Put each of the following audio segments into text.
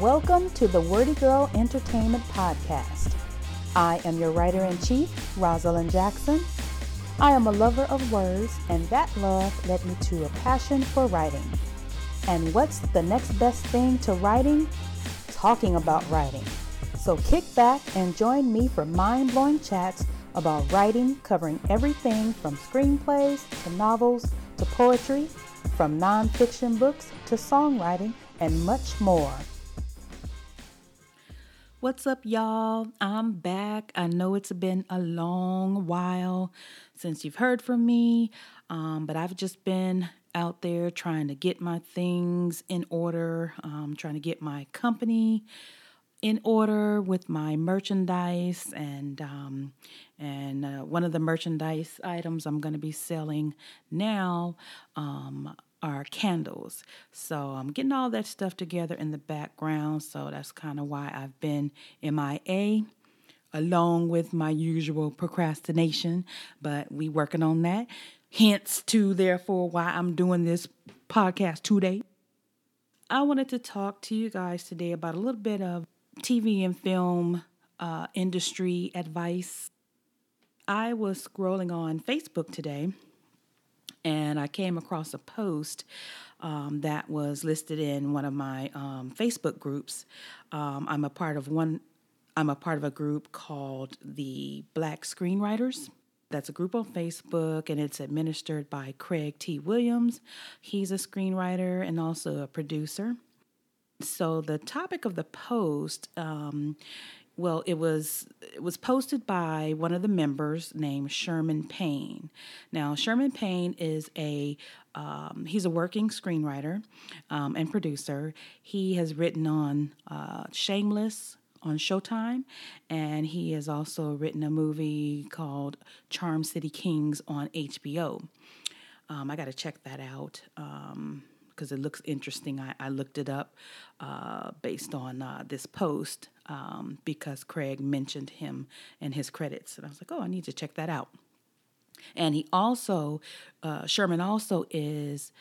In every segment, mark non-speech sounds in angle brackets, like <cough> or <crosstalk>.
Welcome to the Wordy Girl Entertainment Podcast. I am your writer in chief, Rosalind Jackson. I am a lover of words, and that love led me to a passion for writing. And what's the next best thing to writing? Talking about writing. So kick back and join me for mind blowing chats about writing, covering everything from screenplays to novels to poetry, from nonfiction books to songwriting, and much more. What's up, y'all? I'm back. I know it's been a long while since you've heard from me, um, but I've just been out there trying to get my things in order, um, trying to get my company in order with my merchandise and um, and uh, one of the merchandise items I'm going to be selling now um, are candles. So I'm getting all that stuff together in the background. So that's kind of why I've been MIA along with my usual procrastination, but we working on that. Hence to therefore why I'm doing this podcast today. I wanted to talk to you guys today about a little bit of TV and film uh, industry advice. I was scrolling on Facebook today and I came across a post um, that was listed in one of my um, Facebook groups. Um, I'm a part of one. I'm a part of a group called the Black Screenwriters. That's a group on Facebook, and it's administered by Craig T. Williams. He's a screenwriter and also a producer. So the topic of the post, um, well, it was it was posted by one of the members named Sherman Payne. Now, Sherman Payne is a um, he's a working screenwriter um, and producer. He has written on uh, Shameless on Showtime, and he has also written a movie called Charm City Kings on HBO. Um, I got to check that out. Um, because it looks interesting. I, I looked it up uh, based on uh, this post um, because Craig mentioned him in his credits. And I was like, oh, I need to check that out. And he also, uh, Sherman also is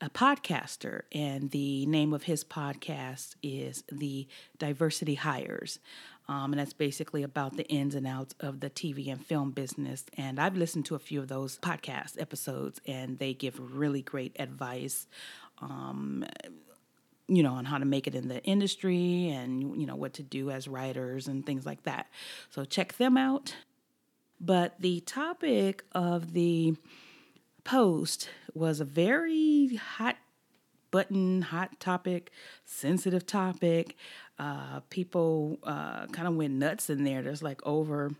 a podcaster, and the name of his podcast is The Diversity Hires. Um, and that's basically about the ins and outs of the TV and film business. And I've listened to a few of those podcast episodes, and they give really great advice um, you know, on how to make it in the industry and, you know, what to do as writers and things like that. So check them out. But the topic of the post was a very hot button, hot topic, sensitive topic. Uh, people uh, kind of went nuts in there. There's like over,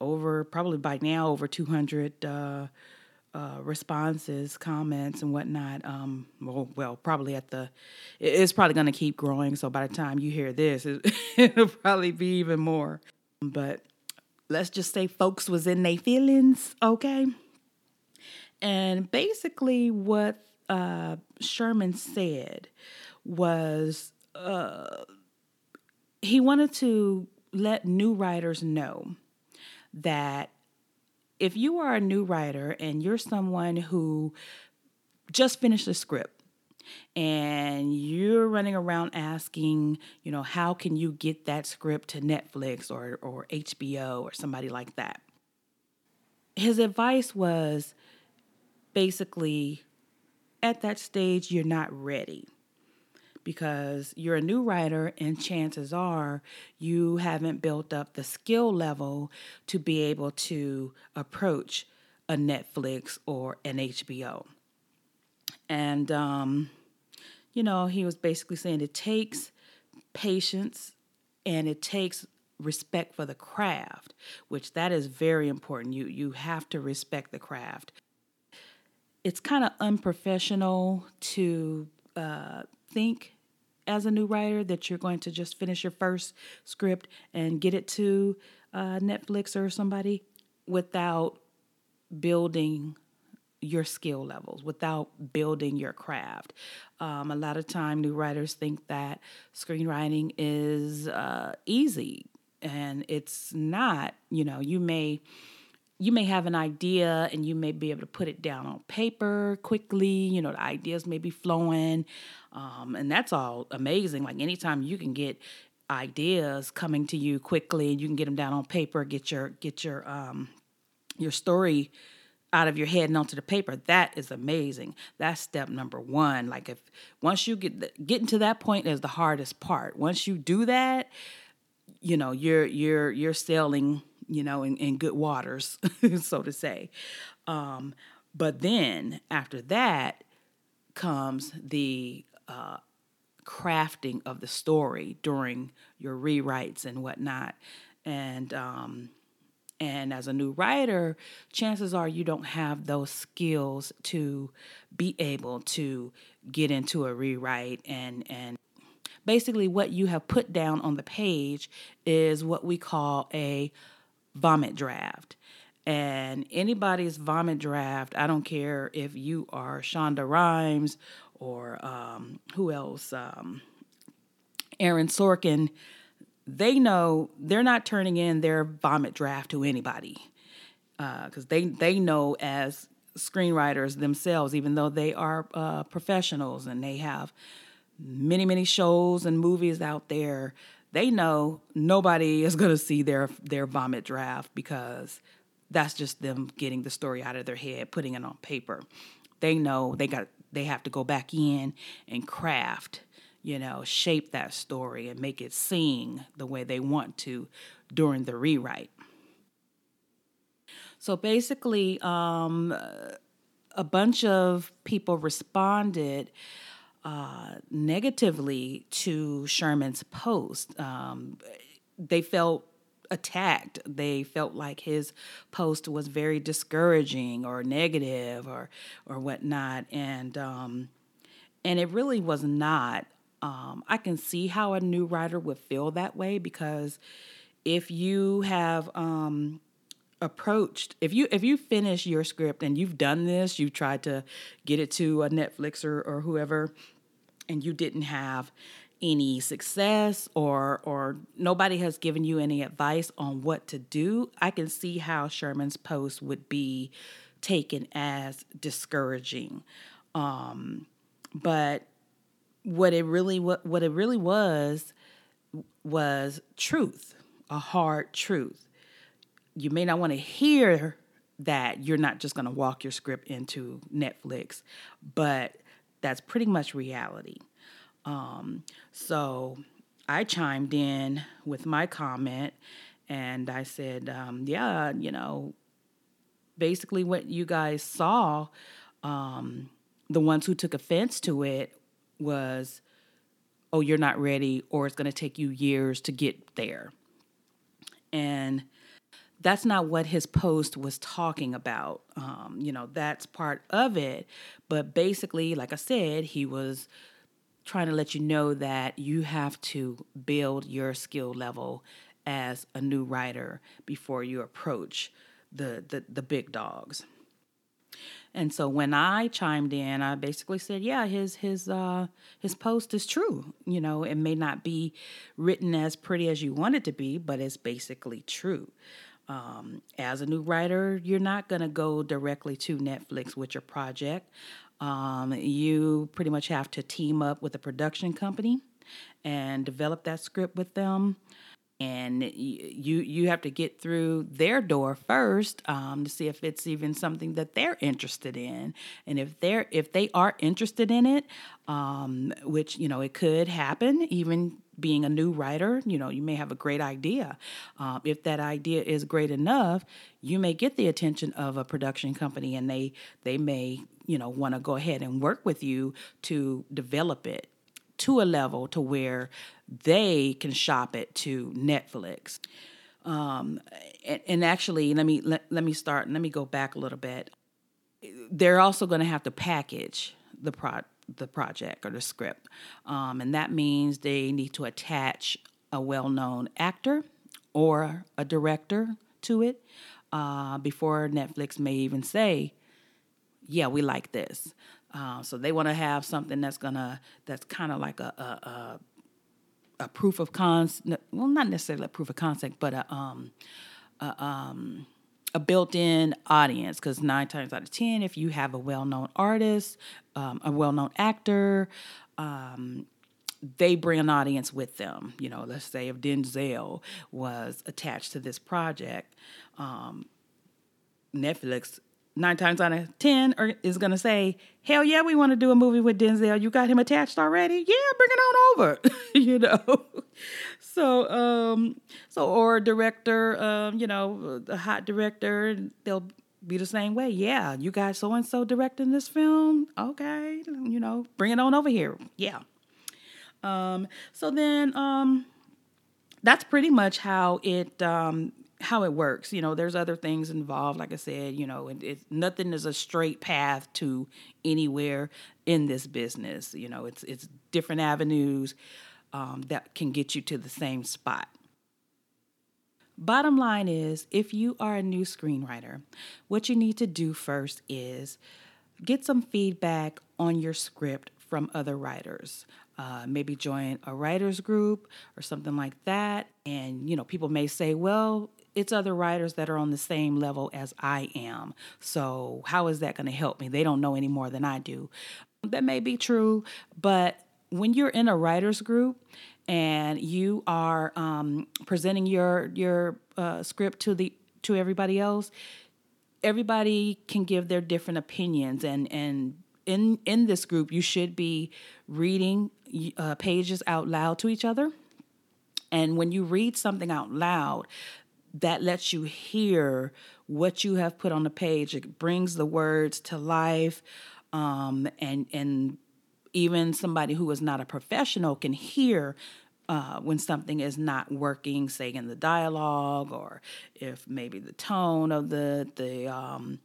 over probably by now over 200 uh, uh, responses, comments, and whatnot. Um, well, well, probably at the, it's probably going to keep growing. So by the time you hear this, <laughs> it, will probably be even more. But let's just say folks was in their feelings, okay? And basically, what uh, Sherman said was uh, he wanted to let new writers know that if you are a new writer and you're someone who just finished a script and you're running around asking, you know, how can you get that script to Netflix or, or HBO or somebody like that? His advice was basically at that stage, you're not ready because you're a new writer and chances are you haven't built up the skill level to be able to approach a Netflix or an HBO. And, um, you know, he was basically saying it takes patience and it takes respect for the craft, which that is very important. You you have to respect the craft. It's kind of unprofessional to uh, think as a new writer that you're going to just finish your first script and get it to uh, Netflix or somebody without building your skill levels without building your craft. Um, a lot of time, new writers think that screenwriting is uh, easy, and it's not. You know, you may you may have an idea and you may be able to put it down on paper quickly. You know, the ideas may be flowing. Um, and that's all amazing. Like anytime you can get ideas coming to you quickly and you can get them down on paper, get your get your um your story out of your head and onto the paper that is amazing that's step number one like if once you get getting to that point is the hardest part once you do that you know you're you're you're sailing you know, in, in good waters, <laughs> so to say. Um, but then after that comes the uh, crafting of the story during your rewrites and whatnot. And um, and as a new writer, chances are you don't have those skills to be able to get into a rewrite and and basically what you have put down on the page is what we call a vomit draft. And anybody's vomit draft, I don't care if you are Shonda Rhimes or um, who else, um, Aaron Sorkin, they know they're not turning in their vomit draft to anybody because uh, they they know as screenwriters themselves, even though they are uh, professionals and they have many many shows and movies out there they know nobody is going to see their their vomit draft because that's just them getting the story out of their head, putting it on paper. They know they got they have to go back in and craft, you know, shape that story and make it sing the way they want to during the rewrite. So basically, um, a bunch of people responded uh, negatively to Sherman's post. Um, they felt attacked. They felt like his post was very discouraging or negative or or whatnot, and um, and it really was not. Um, I can see how a new writer would feel that way because if you have um, approached if you if you finish your script and you've done this you've tried to get it to a netflix or, or whoever and you didn't have any success or or nobody has given you any advice on what to do i can see how sherman's post would be taken as discouraging. Um, but what it really what, what it really was was truth a hard truth you may not want to hear that you're not just going to walk your script into Netflix, but that's pretty much reality. Um, so I chimed in with my comment and I said, um, yeah, you know, basically what you guys saw, um, the ones who took offense to it was, oh, you're not ready, or it's going to take you years to get there. And that's not what his post was talking about. Um, you know, that's part of it. But basically, like I said, he was trying to let you know that you have to build your skill level as a new writer before you approach the, the, the big dogs. And so when I chimed in, I basically said, "Yeah, his his uh, his post is true. You know, it may not be written as pretty as you want it to be, but it's basically true." Um, as a new writer, you're not going to go directly to Netflix with your project. Um, you pretty much have to team up with a production company and develop that script with them and you you have to get through their door first um, to see if it's even something that they're interested in and if they're if they are interested in it um, which you know it could happen even being a new writer you know you may have a great idea um, if that idea is great enough you may get the attention of a production company and they they may you know want to go ahead and work with you to develop it to a level to where they can shop it to Netflix. Um, and, and, actually, let me let, let me start. And let me go back a little bit. They're also going to have to package the pro the project or the script, um, and that means they need to attach a well known actor or a director to it uh, before Netflix may even say, "Yeah, we like this." Uh, so they want to have something that's gonna that's kind of like a, a, a a proof of concept. Well, not necessarily a proof of concept, but a um, a, um, a built-in audience because nine times out of ten, if you have a well-known artist, um, a well-known actor, um, they bring an audience with them. You know, let's say if Denzel was attached to this project, um, Netflix nine times out of ten are, is going to say, "Hell yeah, we want to do a movie with Denzel. You got him attached already? Yeah, bring it on over." <laughs> you know, so um, so or director, um, you know, a hot director, they'll be the same way. Yeah, you got so and so directing this film. Okay, you know, bring it on over here. Yeah. Um, so then, um, that's pretty much how it um, how it works. You know, there's other things involved. Like I said, you know, it, it, nothing is a straight path to anywhere in this business. You know, it's it's different avenues um, that can get you to the same spot. Bottom line is, if you are a new screenwriter, what you need to do first is get some feedback on your script from other writers. Uh, maybe join a writers group or something like that. And, you know, people may say, well, it's other writers that are on the same level as I am. So, how is that going to help me? They don't know any more than I do. That may be true, but when you're in a writers group and you are um, presenting your your uh, script to the to everybody else, everybody can give their different opinions and and in in this group you should be reading uh, pages out loud to each other and when you read something out loud that lets you hear what you have put on the page. It brings the words to life, um, and and even somebody who is not a professional can hear uh, when something is not working, say in the dialogue, or if maybe the tone of the the um,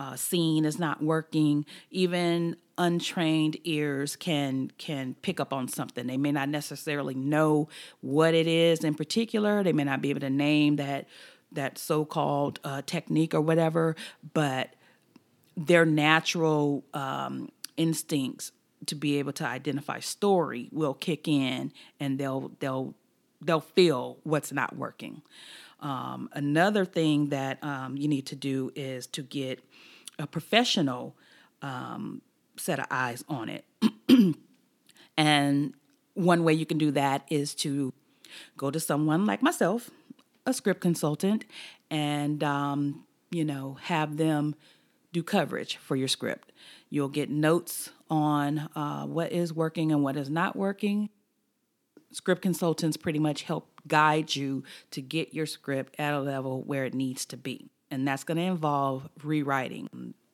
uh, scene is not working. Even untrained ears can can pick up on something. They may not necessarily know what it is in particular. They may not be able to name that that so-called uh, technique or whatever, but their natural um, instincts to be able to identify story will kick in, and they'll they'll they'll feel what's not working. Um, another thing that um, you need to do is to get a professional um, set of eyes on it. <clears throat> and one way you can do that is to go to someone like myself, a script consultant, and um, you know have them do coverage for your script. You'll get notes on uh, what is working and what is not working. Script consultants pretty much help guide you to get your script at a level where it needs to be. And that's going to involve rewriting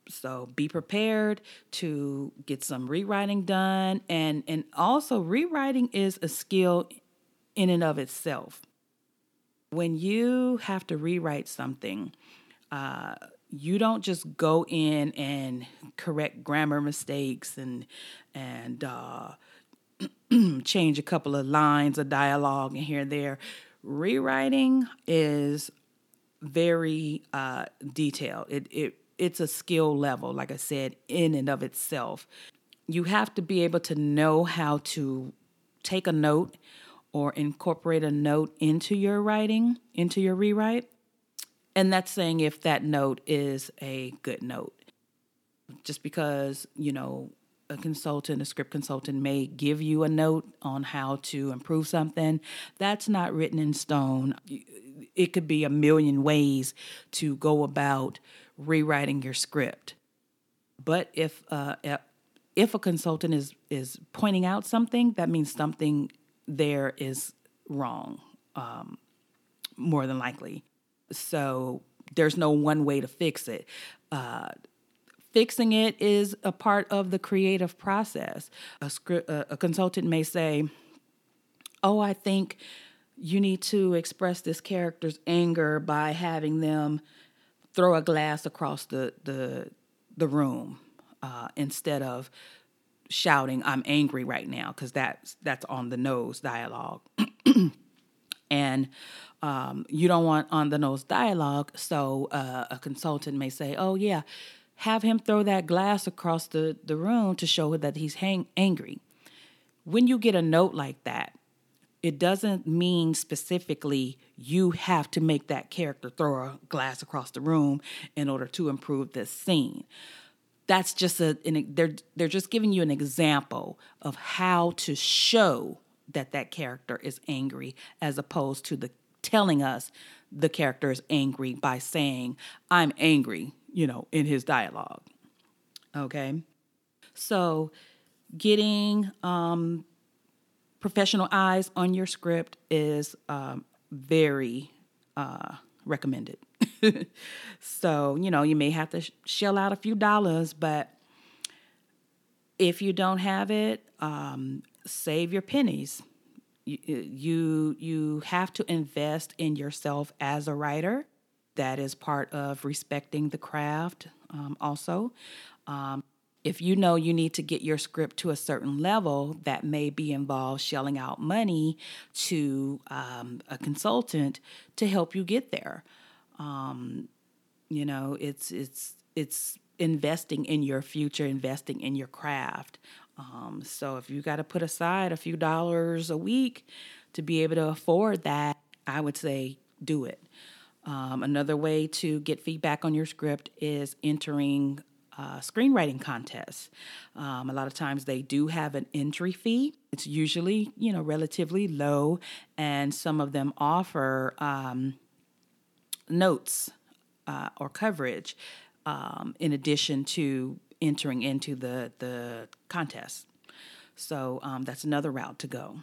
so be prepared to get some rewriting done. And and also rewriting is a skill in and of itself. When you have to rewrite something uh, you don't just go in and correct grammar mistakes and and uh, <clears throat> change a couple of lines of dialogue and here and there. Rewriting is very uh, detailed. It it it's a skill level, like I said, in and of itself. You have to be able to know how to take a note or incorporate a note into your writing, into your rewrite. And that's saying if that note is a good note. Just because, you know, a consultant, a script consultant may give you a note on how to improve something, that's not written in stone. It could be a million ways to go about rewriting your script. But if uh, if a consultant is is pointing out something, that means something there is wrong, um, more than likely. So there's no one way to fix it. Uh, fixing it is a part of the creative process. A script, a consultant may say, "Oh, I think." You need to express this character's anger by having them throw a glass across the the the room uh, instead of shouting "I'm angry right now" because that's that's on the nose dialogue, <clears throat> and um, you don't want on the nose dialogue. So uh, a consultant may say, "Oh yeah." Have him throw that glass across the, the room to show that he's hang- angry. When you get a note like that, it doesn't mean specifically you have to make that character throw a glass across the room in order to improve this scene. That's just a an, they're they're just giving you an example of how to show that that character is angry as opposed to the telling us the character is angry by saying I'm angry, you know, in his dialogue. Okay? So getting um professional eyes on your script is um, very uh, recommended. <laughs> so, you know, you may have to sh- shell out a few dollars, but if you don't have it, um, save your pennies. You, you you have to invest in yourself as a writer. That is part of respecting the craft. Um, also, um, if you know you need to get your script to a certain level, that may be involved shelling out money to um, a consultant to help you get there. Um, you know, it's it's it's investing in your future, investing in your craft. Um, so if you got to put aside a few dollars a week to be able to afford that, I would say do it. Um, another way to get feedback on your script is entering uh, screenwriting contests. Um, a lot of times they do have an entry fee. It's usually, you know, relatively low, and some of them offer um, notes uh, or coverage um, in addition to entering into the the contest. So um, that's another route to go.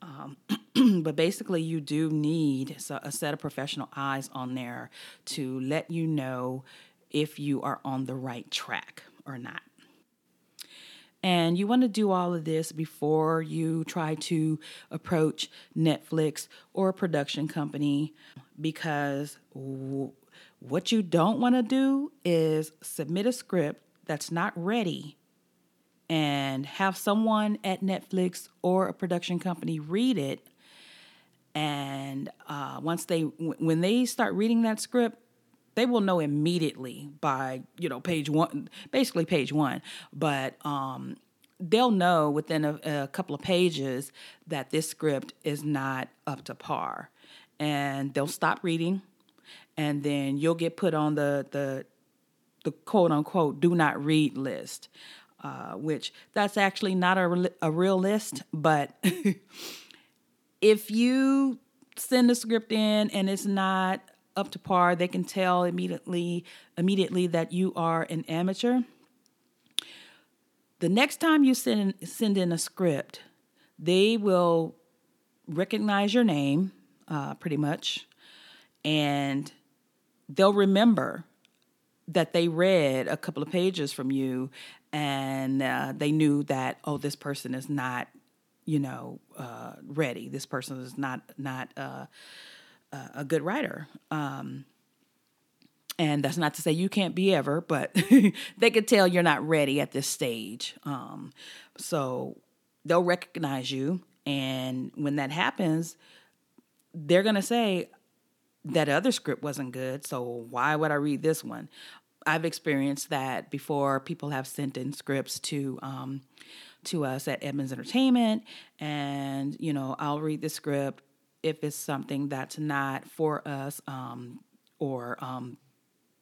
Um, <clears throat> but basically, you do need a set of professional eyes on there to let you know if you are on the right track or not. And you want to do all of this before you try to approach Netflix or a production company because w- what you don't want to do is submit a script that's not ready and have someone at Netflix or a production company read it. And uh, once they, w- when they start reading that script, they will know immediately by you know page one basically page one. But um, they'll know within a, a, couple of pages that this script is not up to par. And they'll stop reading and then you'll get put on the the the quote unquote do not read list uh, which that's actually not a, a real list but <laughs> if you send a script in and it's not up to par. They can tell immediately immediately that you are an amateur. The next time you send send in a script, they will recognize your name, uh, pretty much, and they'll remember that they read a couple of pages from you, and uh, they knew that oh, this person is not, you know, uh, ready. This person is not not a good writer. Um, and that's not to say you can't be ever, but <laughs> they could tell you're not ready at this stage. Um, so they'll recognize you. And when that happens, they're going to say, that other script wasn't good, so why would I read this one? I've experienced that before. People have sent in scripts to um, to us at Edmonds Entertainment, and you know, I'll read the script if it's something that's not for us um, or um,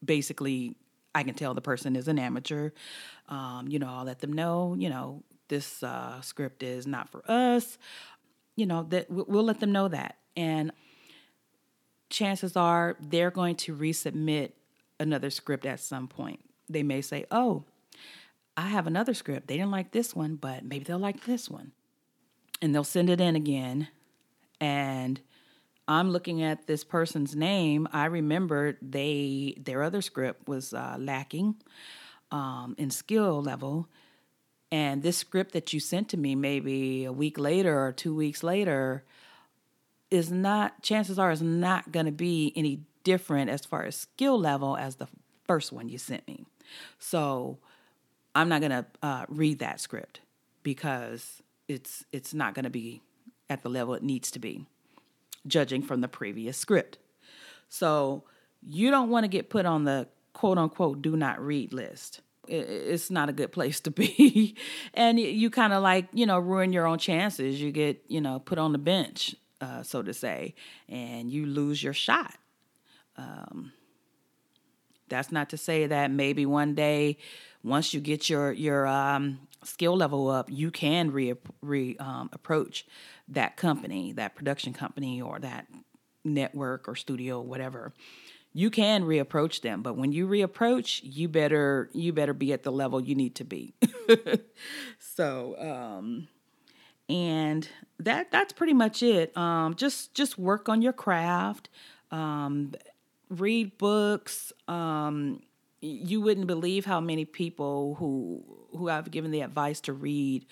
basically I can tell the person is an amateur. Um, you know, I'll let them know, you know, this uh, script is not for us. You know, that we'll let them know that. And chances are they're going to resubmit another script at some point. They may say, oh, I have another script. They didn't like this one, but maybe they'll like this one. And they'll send it in again and I'm looking at this person's name. I remember they their other script was uh, lacking um, in skill level, and this script that you sent to me maybe a week later or two weeks later is not. Chances are is not going to be any different as far as skill level as the first one you sent me. So I'm not going to uh, read that script because it's it's not going to be at the level it needs to be, judging from the previous script. So you don't want to get put on the quote unquote do not read list. it's not a good <laughs> place to be. and you kind of like, you know, ruin your own chances. You get, you know, put on the bench, uh, so to say, and you lose your shot. Um, that's not to say that maybe one day, once you get your your um, skill level up, you can re, re um, approach that company, that production company, or that network or studio, whatever you can reapproach them. But when you reapproach you better you better be at the level you need to be. <laughs> So um and that that's pretty much it. Um just just work on your craft um read books. Um you wouldn't believe how many people who who I've given the advice to read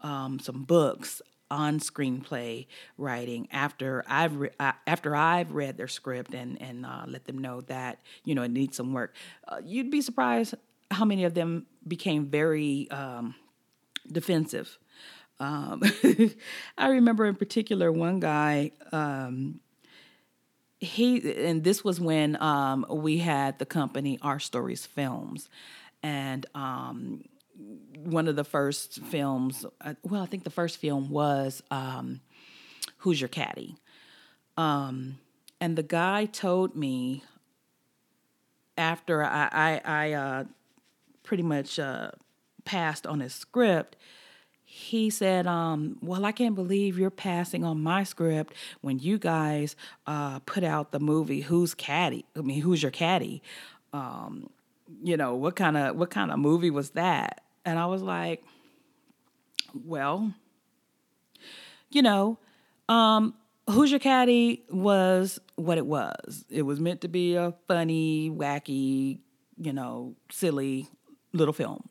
um, some books on screenplay writing after I've re- after I've read their script and and uh, let them know that you know it needs some work. Uh, you'd be surprised how many of them became very um, defensive. Um, <laughs> I remember in particular one guy. Um, he and this was when um, we had the company Our Stories Films, and um, one of the first films. Uh, well, I think the first film was um, "Who's Your Caddy," um, and the guy told me after I I, I uh, pretty much uh, passed on his script. He said, um, "Well, I can't believe you're passing on my script when you guys uh, put out the movie Who's Caddy? I mean, Who's Your Caddy? Um, you know what kind of what kind of movie was that?" And I was like, well, you know, um, Who's Your Caddy was what it was. It was meant to be a funny, wacky, you know, silly little film.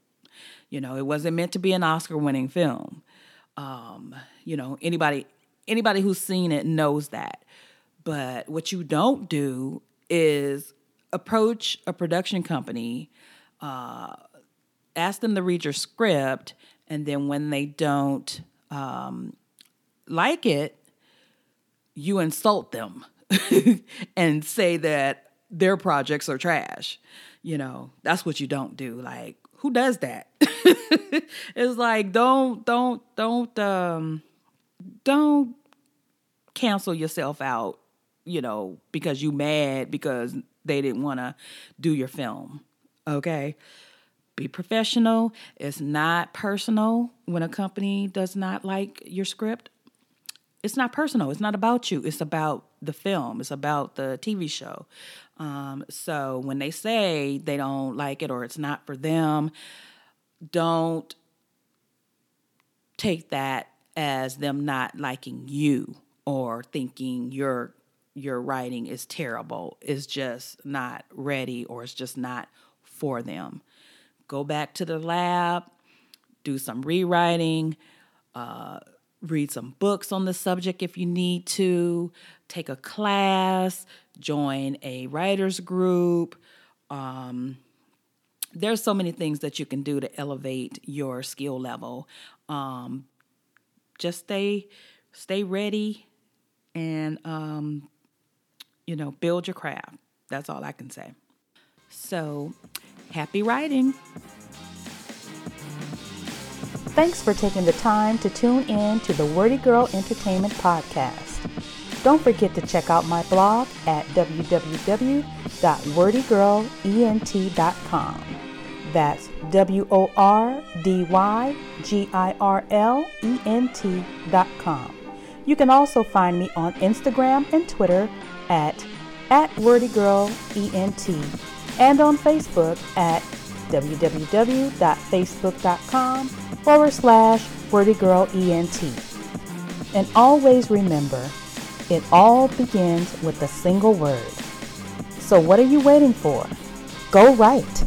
You know, it wasn't meant to be an Oscar winning film. Um, you know, anybody anybody who's seen it knows that. But what you don't do is approach a production company uh, ask them to read your script, and then when they don't um, like it, you insult them <laughs> and say that their projects are trash. You know, that's what you don't do. Like, who does that? <laughs> it's like don't don't don't um don't cancel yourself out, you know, because you mad because they didn't want to do your film. Okay? Be professional. It's not personal when a company does not like your script. It's not personal. It's not about you. It's about the film. It's about the TV show. Um, so when they say they don't like it or it's not for them, don't take that as them not liking you or thinking your your writing is terrible. It's just not ready or it's just not for them go back to the lab, do some rewriting, uh, read some books on the subject if you need to, take a class, join a writer's group. Um, there's so many things that you can do to elevate your skill level. Um, just stay stay ready and um, you know build your craft. That's all I can say. So Happy writing! Thanks for taking the time to tune in to the Wordy Girl Entertainment Podcast. Don't forget to check out my blog at www.wordygirlent.com. That's W O R D Y G I R L E N T.com. You can also find me on Instagram and Twitter at, at WordyGirlENT and on Facebook at www.facebook.com forward slash wordygirlent. And always remember, it all begins with a single word. So what are you waiting for? Go write.